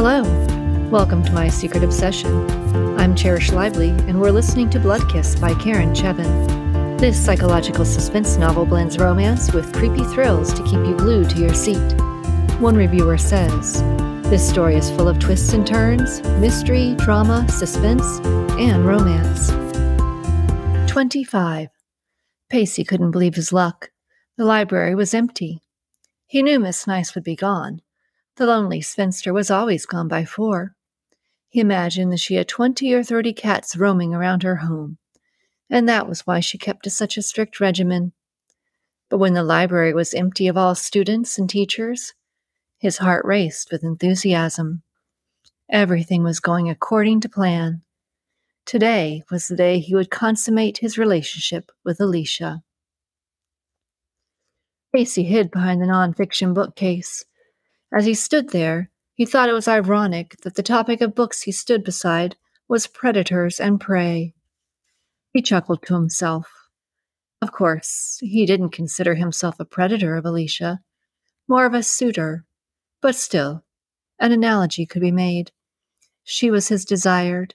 Hello. Welcome to My Secret Obsession. I'm Cherish Lively, and we're listening to Blood Kiss by Karen Chevin. This psychological suspense novel blends romance with creepy thrills to keep you glued to your seat. One reviewer says, This story is full of twists and turns, mystery, drama, suspense, and romance. 25. Pacey couldn't believe his luck. The library was empty. He knew Miss Nice would be gone. The lonely spinster was always gone by four. He imagined that she had twenty or thirty cats roaming around her home, and that was why she kept to such a strict regimen. But when the library was empty of all students and teachers, his heart raced with enthusiasm. Everything was going according to plan. Today was the day he would consummate his relationship with Alisha. Pacey hid behind the nonfiction bookcase. As he stood there, he thought it was ironic that the topic of books he stood beside was predators and prey. He chuckled to himself. Of course, he didn't consider himself a predator of Alisha, more of a suitor, but still, an analogy could be made. She was his desired,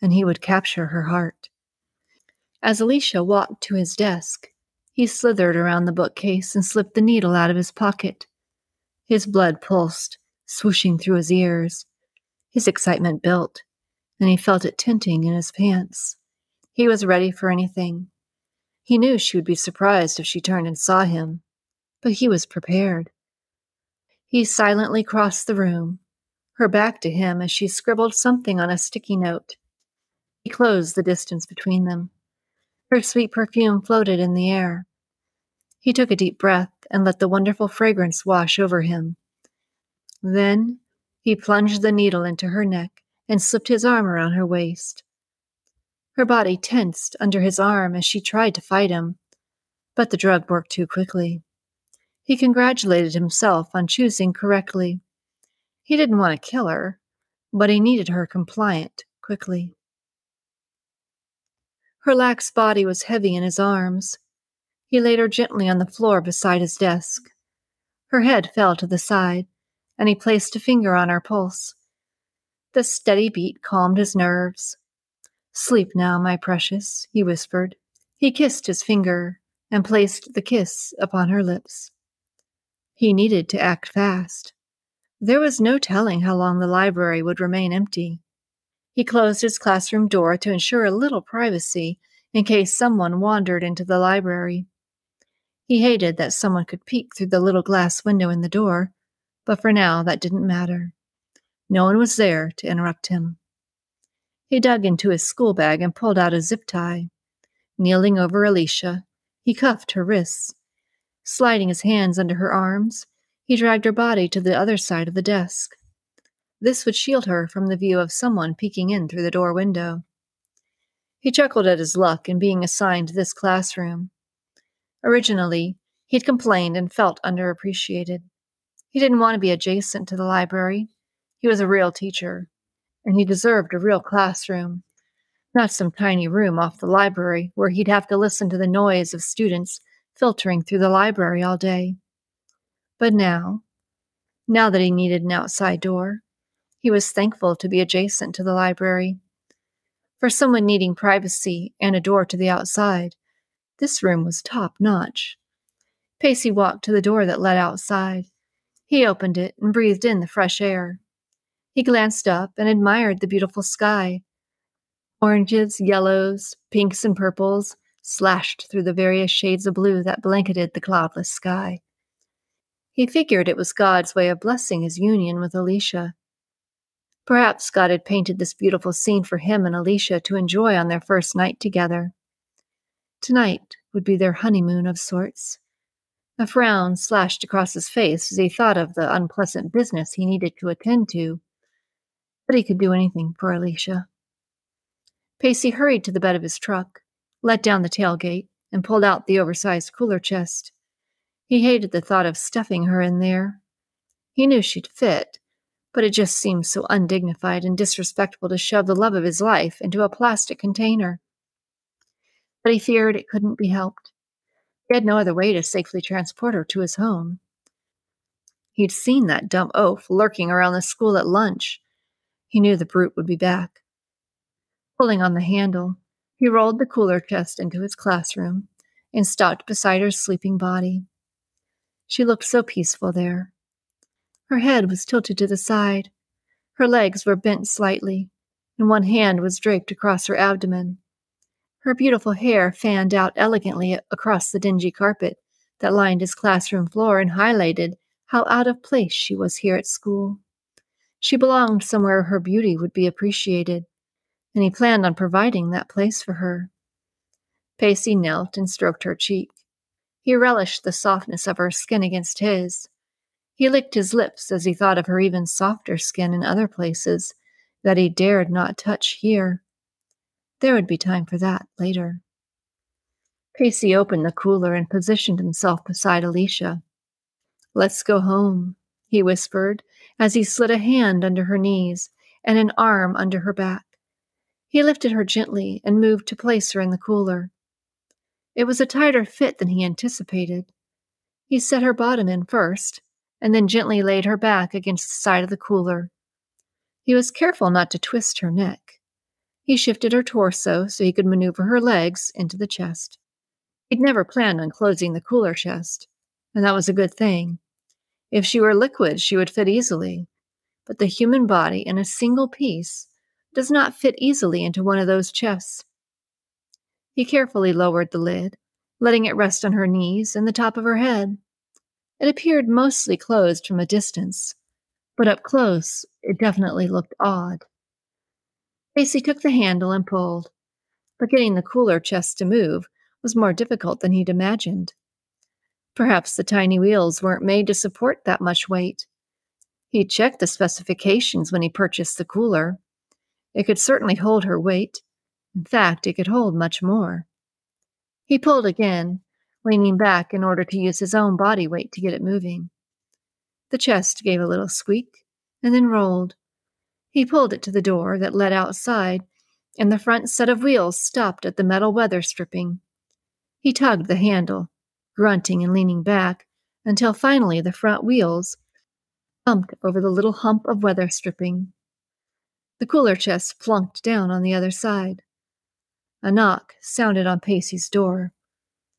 and he would capture her heart. As Alisha walked to his desk, he slithered around the bookcase and slipped the needle out of his pocket. His blood pulsed, swooshing through his ears. His excitement built, and he felt it tinting in his pants. He was ready for anything. He knew she would be surprised if she turned and saw him, but he was prepared. He silently crossed the room, her back to him as she scribbled something on a sticky note. He closed the distance between them. Her sweet perfume floated in the air. He took a deep breath and let the wonderful fragrance wash over him. Then he plunged the needle into her neck and slipped his arm around her waist. Her body tensed under his arm as she tried to fight him, but the drug worked too quickly. He congratulated himself on choosing correctly. He didn't want to kill her, but he needed her compliant quickly. Her lax body was heavy in his arms. He laid her gently on the floor beside his desk. Her head fell to the side, and he placed a finger on her pulse. The steady beat calmed his nerves. Sleep now, my precious, he whispered. He kissed his finger and placed the kiss upon her lips. He needed to act fast. There was no telling how long the library would remain empty. He closed his classroom door to ensure a little privacy in case someone wandered into the library. He hated that someone could peek through the little glass window in the door, but for now that didn't matter. No one was there to interrupt him. He dug into his school bag and pulled out a zip tie. Kneeling over Alisha, he cuffed her wrists. Sliding his hands under her arms, he dragged her body to the other side of the desk. This would shield her from the view of someone peeking in through the door window. He chuckled at his luck in being assigned this classroom. Originally, he'd complained and felt underappreciated. He didn't want to be adjacent to the library. He was a real teacher, and he deserved a real classroom, not some tiny room off the library where he'd have to listen to the noise of students filtering through the library all day. But now, now that he needed an outside door, he was thankful to be adjacent to the library. For someone needing privacy and a door to the outside, this room was top notch. Pacey walked to the door that led outside. He opened it and breathed in the fresh air. He glanced up and admired the beautiful sky. Oranges, yellows, pinks, and purples slashed through the various shades of blue that blanketed the cloudless sky. He figured it was God's way of blessing his union with Alisha. Perhaps God had painted this beautiful scene for him and Alisha to enjoy on their first night together. Tonight would be their honeymoon of sorts. A frown slashed across his face as he thought of the unpleasant business he needed to attend to, but he could do anything for Alisha. Pacey hurried to the bed of his truck, let down the tailgate, and pulled out the oversized cooler chest. He hated the thought of stuffing her in there. He knew she'd fit, but it just seemed so undignified and disrespectful to shove the love of his life into a plastic container but he feared it couldn't be helped. He had no other way to safely transport her to his home. He'd seen that dumb oaf lurking around the school at lunch, He knew the brute would be back. Pulling on the handle, he rolled the cooler chest into his classroom and stopped beside her sleeping body. She looked so peaceful there. Her head was tilted to the side, her legs were bent slightly, and one hand was draped across her abdomen. Her beautiful hair fanned out elegantly across the dingy carpet that lined his classroom floor and highlighted how out of place she was here at school. She belonged somewhere her beauty would be appreciated, and he planned on providing that place for her. Pacey knelt and stroked her cheek. He relished the softness of her skin against his. He licked his lips as he thought of her even softer skin in other places that he dared not touch here. There would be time for that later. Pacey opened the cooler and positioned himself beside Alisha. Let's go home, he whispered as he slid a hand under her knees and an arm under her back. He lifted her gently and moved to place her in the cooler. It was a tighter fit than he anticipated. He set her bottom in first, and then gently laid her back against the side of the cooler. He was careful not to twist her neck. He shifted her torso so he could maneuver her legs into the chest. He'd never planned on closing the cooler chest, and that was a good thing. If she were liquid, she would fit easily. But the human body in a single piece does not fit easily into one of those chests. He carefully lowered the lid, letting it rest on her knees and the top of her head. It appeared mostly closed from a distance, but up close it definitely looked odd. Pacey took the handle and pulled, but getting the cooler chest to move was more difficult than he'd imagined. Perhaps the tiny wheels weren't made to support that much weight. He checked the specifications when he purchased the cooler. It could certainly hold her weight. In fact, it could hold much more. He pulled again, leaning back in order to use his own body weight to get it moving. The chest gave a little squeak and then rolled. He pulled it to the door that led outside, and the front set of wheels stopped at the metal weather stripping. He tugged the handle, grunting and leaning back, until finally the front wheels bumped over the little hump of weather stripping. The cooler chest plunked down on the other side. A knock sounded on Pacey's door.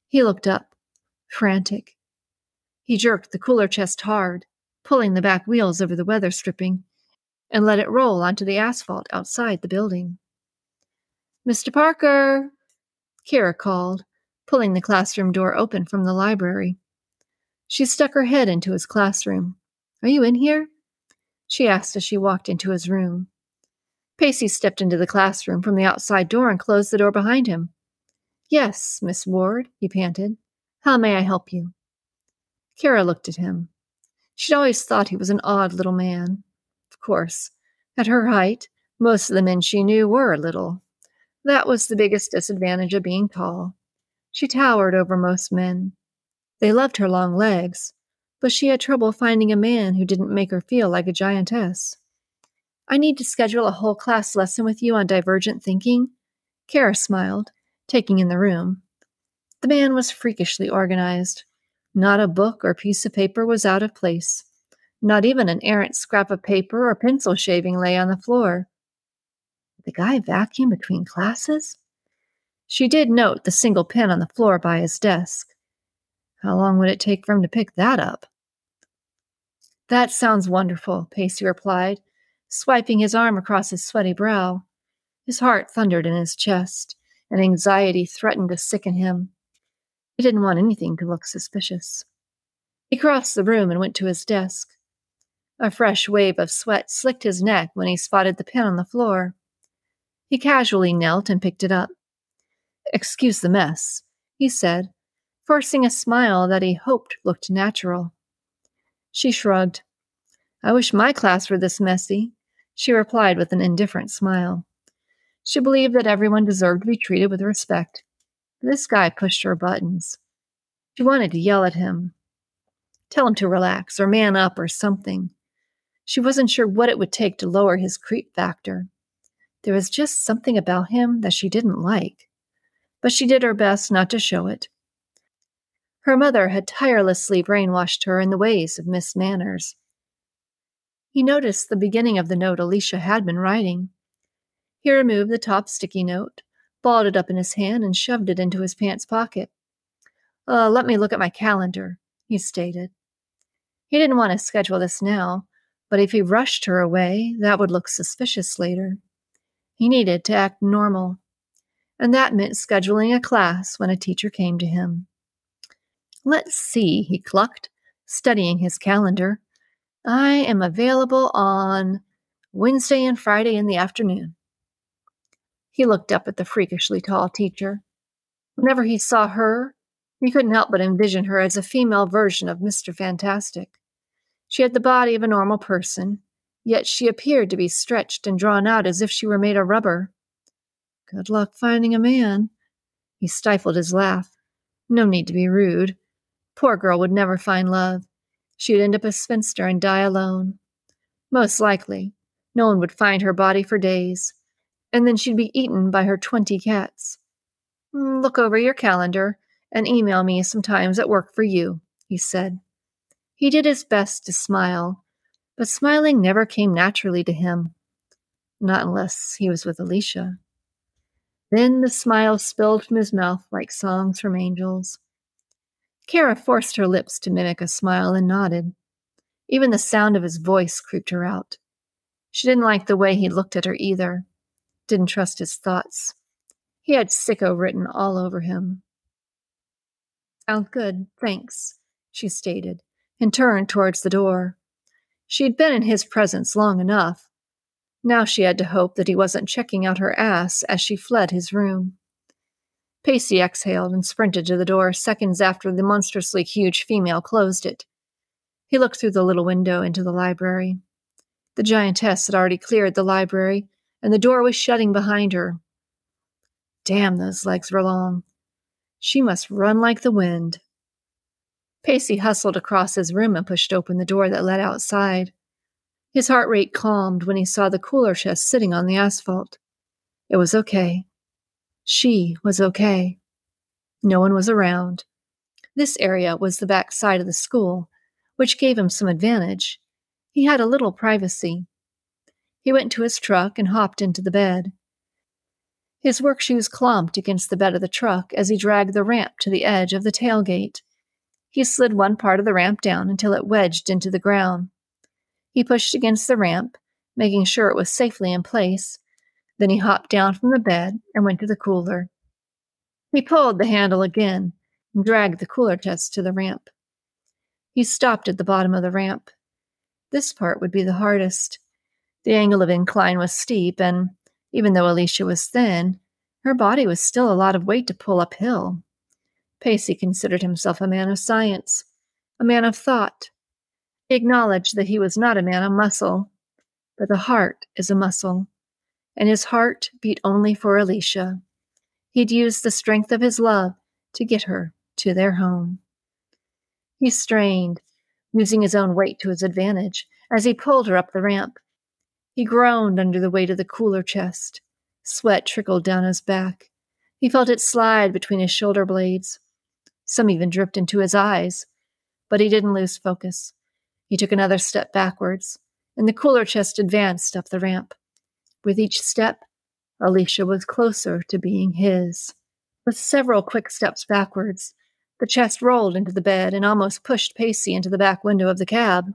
He looked up, frantic. He jerked the cooler chest hard, pulling the back wheels over the weather stripping, and let it roll onto the asphalt outside the building. Mr. Parker! Kira called, pulling the classroom door open from the library. She stuck her head into his classroom. Are you in here? She asked as she walked into his room. Pacey stepped into the classroom from the outside door and closed the door behind him. Yes, Miss Ward, he panted. How may I help you? Kara looked at him. She'd always thought he was an odd little man. Course, at her height, most of the men she knew were little. That was the biggest disadvantage of being tall. She towered over most men. They loved her long legs, but she had trouble finding a man who didn't make her feel like a giantess. I need to schedule a whole class lesson with you on divergent thinking. Kara smiled, taking in the room. The man was freakishly organized. Not a book or piece of paper was out of place. Not even an errant scrap of paper or pencil shaving lay on the floor. The guy vacuum between classes? She did note the single pen on the floor by his desk. How long would it take for him to pick that up? That sounds wonderful, Pacey replied, swiping his arm across his sweaty brow. His heart thundered in his chest, and anxiety threatened to sicken him. He didn't want anything to look suspicious. He crossed the room and went to his desk. A fresh wave of sweat slicked his neck when he spotted the pen on the floor. He casually knelt and picked it up. Excuse the mess, he said, forcing a smile that he hoped looked natural. She shrugged. I wish my class were this messy, she replied with an indifferent smile. She believed that everyone deserved to be treated with respect. This guy pushed her buttons. She wanted to yell at him, tell him to relax or man up or something. She wasn't sure what it would take to lower his creep factor. There was just something about him that she didn't like but she did her best not to show it. Her mother had tirelessly brainwashed her in the ways of Miss Manners. He noticed the beginning of the note Alisha had been writing. He removed the top sticky note, balled it up in his hand, and shoved it into his pants pocket. Uh, let me look at my calendar, he stated. He didn't want to schedule this now, but if he rushed her away, that would look suspicious later. He needed to act normal, and that meant scheduling a class when a teacher came to him. Let's see, he clucked, studying his calendar. I am available on Wednesday and Friday in the afternoon. He looked up at the freakishly tall teacher. Whenever he saw her, he couldn't help but envision her as a female version of Mr. Fantastic. She had the body of a normal person, yet she appeared to be stretched and drawn out as if she were made of rubber. Good luck finding a man. He stifled his laugh. No need to be rude. Poor girl would never find love. She'd end up a spinster and die alone. Most likely, no one would find her body for days and then she'd be eaten by her 20 cats. Look over your calendar and email me some times that work for you, he said. He did his best to smile, but smiling never came naturally to him. Not unless he was with Alisha. Then the smile spilled from his mouth like songs from angels. Kara forced her lips to mimic a smile and nodded. Even the sound of his voice creeped her out. She didn't like the way he looked at her either didn't trust his thoughts. He had sicko written all over him. Sounds good, thanks, she stated, and turned towards the door. She had been in his presence long enough. Now she had to hope that he wasn't checking out her ass as she fled his room. Pacey exhaled and sprinted to the door seconds after the monstrously huge female closed it. He looked through the little window into the library. The giantess had already cleared the library and the door was shutting behind her. Damn, those legs were long. She must run like the wind. Pacey hustled across his room and pushed open the door that led outside. His heart rate calmed when he saw the cooler chest sitting on the asphalt. It was okay. She was okay. No one was around. This area was the back side of the school, which gave him some advantage. He had a little privacy. He went to his truck and hopped into the bed. His work shoes clomped against the bed of the truck as he dragged the ramp to the edge of the tailgate. He slid one part of the ramp down until it wedged into the ground. He pushed against the ramp, making sure it was safely in place. Then he hopped down from the bed and went to the cooler. He pulled the handle again and dragged the cooler chest to the ramp. He stopped at the bottom of the ramp. This part would be the hardest. The angle of incline was steep, and even though Alisha was thin, her body was still a lot of weight to pull uphill. Pacey considered himself a man of science, a man of thought. He acknowledged that he was not a man of muscle, but the heart is a muscle, and his heart beat only for Alisha. He'd used the strength of his love to get her to their home. He strained, using his own weight to his advantage, as he pulled her up the ramp. He groaned under the weight of the cooler chest. Sweat trickled down his back. He felt it slide between his shoulder blades. Some even dripped into his eyes. But he didn't lose focus. He took another step backwards, and the cooler chest advanced up the ramp. With each step, Alisha was closer to being his. With several quick steps backwards, the chest rolled into the bed and almost pushed Pacey into the back window of the cab.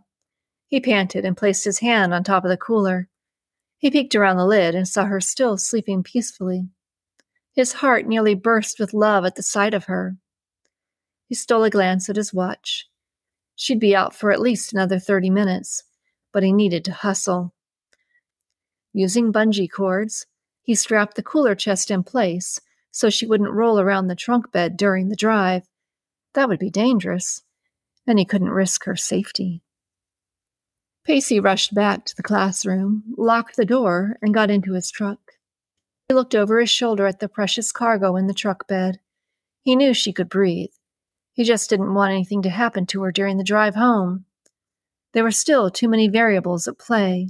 He panted and placed his hand on top of the cooler. He peeked around the lid and saw her still sleeping peacefully. His heart nearly burst with love at the sight of her. He stole a glance at his watch. She'd be out for at least another thirty minutes, but he needed to hustle. Using bungee cords, he strapped the cooler chest in place so she wouldn't roll around the trunk bed during the drive. That would be dangerous, and he couldn't risk her safety. Pacey rushed back to the classroom, locked the door, and got into his truck. He looked over his shoulder at the precious cargo in the truck bed. He knew she could breathe. He just didn't want anything to happen to her during the drive home. There were still too many variables at play.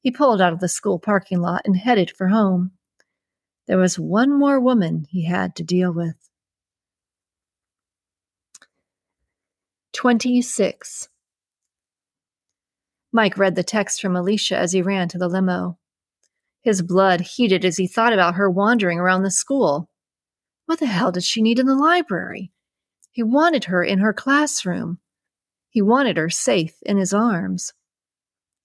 He pulled out of the school parking lot and headed for home. There was one more woman he had to deal with. 26. Mike read the text from Alisha as he ran to the limo. His blood heated as he thought about her wandering around the school. What the hell did she need in the library? He wanted her in her classroom. He wanted her safe in his arms.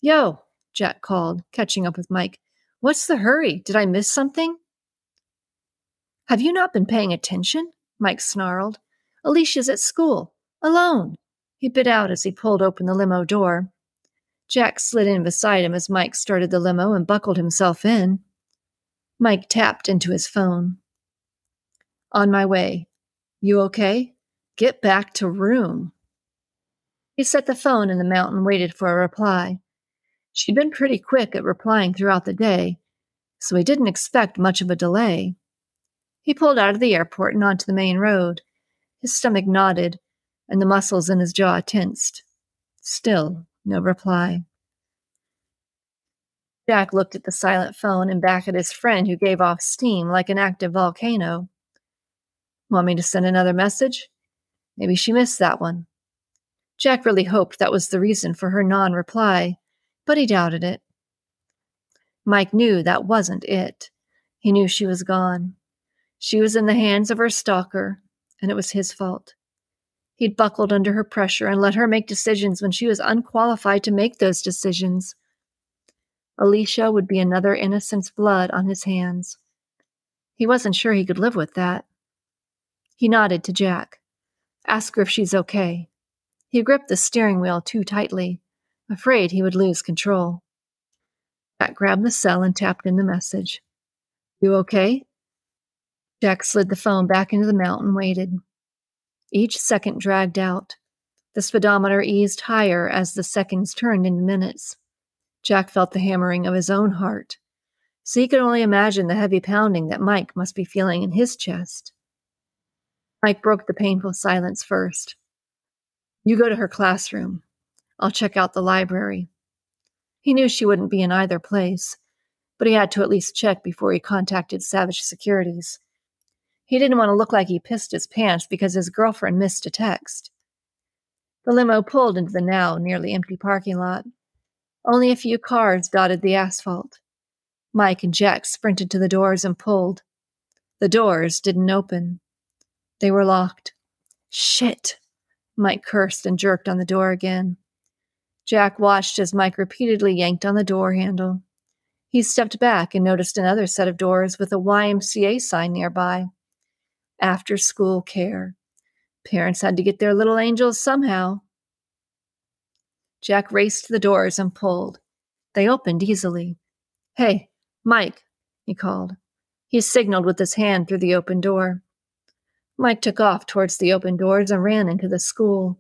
Yo, Jack called, catching up with Mike. What's the hurry? Did I miss something? Have you not been paying attention? Mike snarled. Alisha's at school, alone. He bit out as he pulled open the limo door. Jack slid in beside him as Mike started the limo and buckled himself in. Mike tapped into his phone. On my way. You okay? Get back to room. He set the phone in the mount and waited for a reply. She'd been pretty quick at replying throughout the day, so he didn't expect much of a delay. He pulled out of the airport and onto the main road. His stomach knotted, and the muscles in his jaw tensed. Still, no reply. Jack looked at the silent phone and back at his friend who gave off steam like an active volcano. Want me to send another message? Maybe she missed that one. Jack really hoped that was the reason for her non reply, but he doubted it. Mike knew that wasn't it. He knew she was gone. She was in the hands of her stalker, and it was his fault. He'd buckled under her pressure and let her make decisions when she was unqualified to make those decisions. Alisha would be another innocent's blood on his hands. He wasn't sure he could live with that. He nodded to Jack. Ask her if she's okay. He gripped the steering wheel too tightly, afraid he would lose control. Jack grabbed the cell and tapped in the message. You okay? Jack slid the phone back into the mount and waited. Each second dragged out. The speedometer eased higher as the seconds turned into minutes. Jack felt the hammering of his own heart, so he could only imagine the heavy pounding that Mike must be feeling in his chest. Mike broke the painful silence first. You go to her classroom. I'll check out the library. He knew she wouldn't be in either place, but he had to at least check before he contacted Savage Securities. He didn't want to look like he pissed his pants because his girlfriend missed a text. The limo pulled into the now nearly empty parking lot. Only a few cars dotted the asphalt. Mike and Jack sprinted to the doors and pulled. The doors didn't open. They were locked. Shit! Mike cursed and jerked on the door again. Jack watched as Mike repeatedly yanked on the door handle. He stepped back and noticed another set of doors with a YMCA sign nearby after school care. Parents had to get their little angels somehow. Jack raced to the doors and pulled. They opened easily. Hey, Mike, he called. He signaled with his hand through the open door. Mike took off towards the open doors and ran into the school.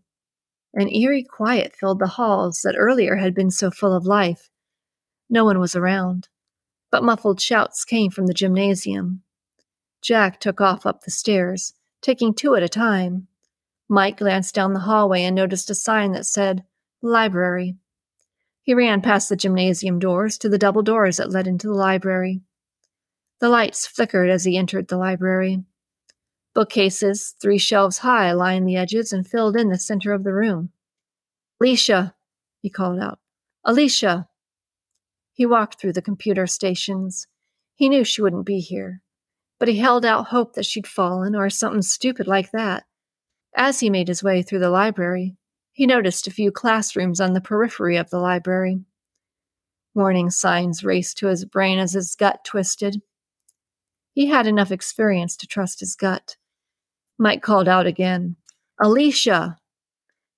An eerie quiet filled the halls that earlier had been so full of life. No one was around, but muffled shouts came from the gymnasium. Jack took off up the stairs, taking two at a time. Mike glanced down the hallway and noticed a sign that said, Library. He ran past the gymnasium doors to the double doors that led into the library. The lights flickered as he entered the library. Bookcases, three shelves high, lined the edges and filled in the center of the room. Alisha, he called out. Alisha. He walked through the computer stations. He knew she wouldn't be here but he held out hope that she'd fallen or something stupid like that. As he made his way through the library, he noticed a few classrooms on the periphery of the library. Warning signs raced to his brain as his gut twisted. He had enough experience to trust his gut. Mike called out again, Alisha!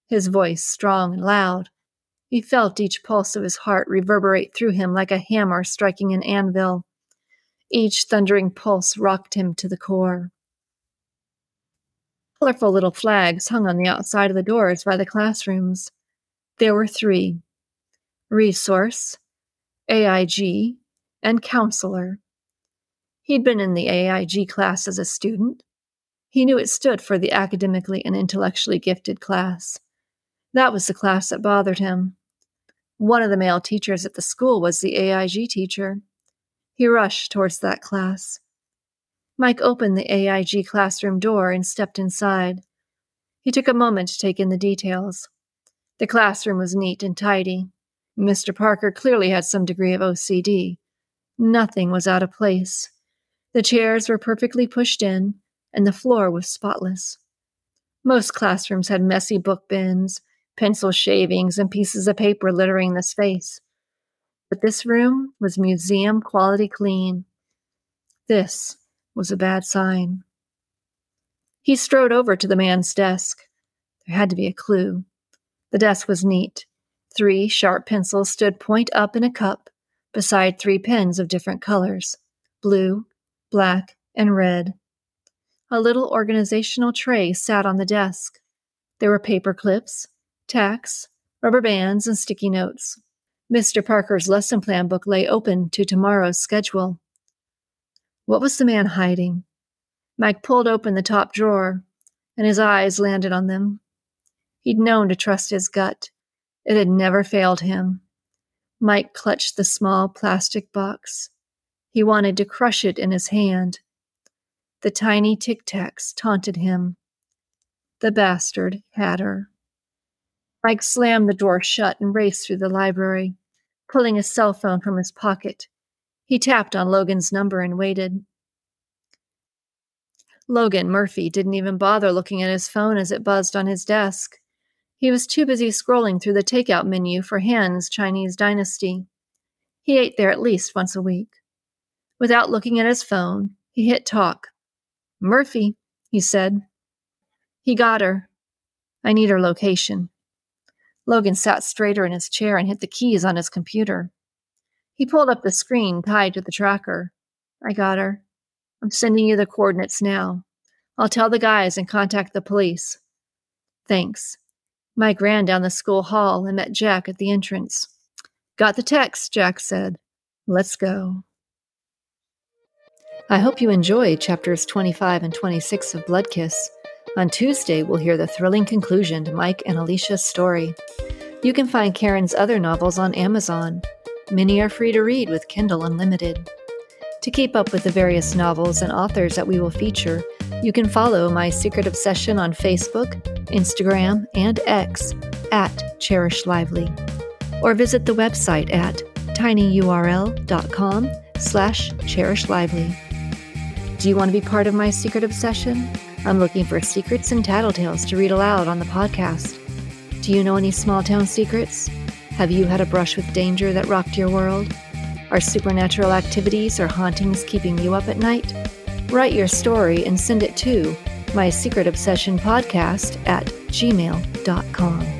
His voice strong and loud. He felt each pulse of his heart reverberate through him like a hammer striking an anvil. Each thundering pulse rocked him to the core. Colorful little flags hung on the outside of the doors by the classrooms. There were three Resource, AIG, and Counselor. He'd been in the AIG class as a student. He knew it stood for the academically and intellectually gifted class. That was the class that bothered him. One of the male teachers at the school was the AIG teacher. He rushed towards that class. Mike opened the AIG classroom door and stepped inside. He took a moment to take in the details. The classroom was neat and tidy. Mr. Parker clearly had some degree of OCD. Nothing was out of place. The chairs were perfectly pushed in, and the floor was spotless. Most classrooms had messy book bins, pencil shavings, and pieces of paper littering the space. But this room was museum quality clean. This was a bad sign. He strode over to the man's desk. There had to be a clue. The desk was neat. Three sharp pencils stood point up in a cup beside three pens of different colors blue, black, and red. A little organizational tray sat on the desk. There were paper clips, tacks, rubber bands, and sticky notes. Mr. Parker's lesson plan book lay open to tomorrow's schedule. What was the man hiding? Mike pulled open the top drawer, and his eyes landed on them. He'd known to trust his gut. It had never failed him. Mike clutched the small plastic box. He wanted to crush it in his hand. The tiny tic tacs taunted him. The bastard had her. Mike slammed the door shut and raced through the library, pulling his cell phone from his pocket. He tapped on Logan's number and waited. Logan Murphy didn't even bother looking at his phone as it buzzed on his desk. He was too busy scrolling through the takeout menu for Han's Chinese Dynasty. He ate there at least once a week. Without looking at his phone, he hit talk. Murphy, he said. He got her. I need her location. Logan sat straighter in his chair and hit the keys on his computer. He pulled up the screen tied to the tracker. I got her. I'm sending you the coordinates now. I'll tell the guys and contact the police. Thanks. Mike ran down the school hall and met Jack at the entrance. Got the text, Jack said. Let's go. I hope you enjoyed chapters 25 and 26 of Blood Kiss. On Tuesday, we'll hear the thrilling conclusion to Mike and Alisha's story. You can find Karen's other novels on Amazon. Many are free to read with Kindle Unlimited. To keep up with the various novels and authors that we will feature, you can follow My Secret Obsession on Facebook, Instagram, and X at Cherish Lively, or visit the website at tinyurl.com slash cherishlively. Do you want to be part of my secret obsession? I'm looking for secrets and tattletales to read aloud on the podcast. Do you know any small town secrets? Have you had a brush with danger that rocked your world? Are supernatural activities or hauntings keeping you up at night? Write your story and send it to my secret obsession podcast at gmail.com.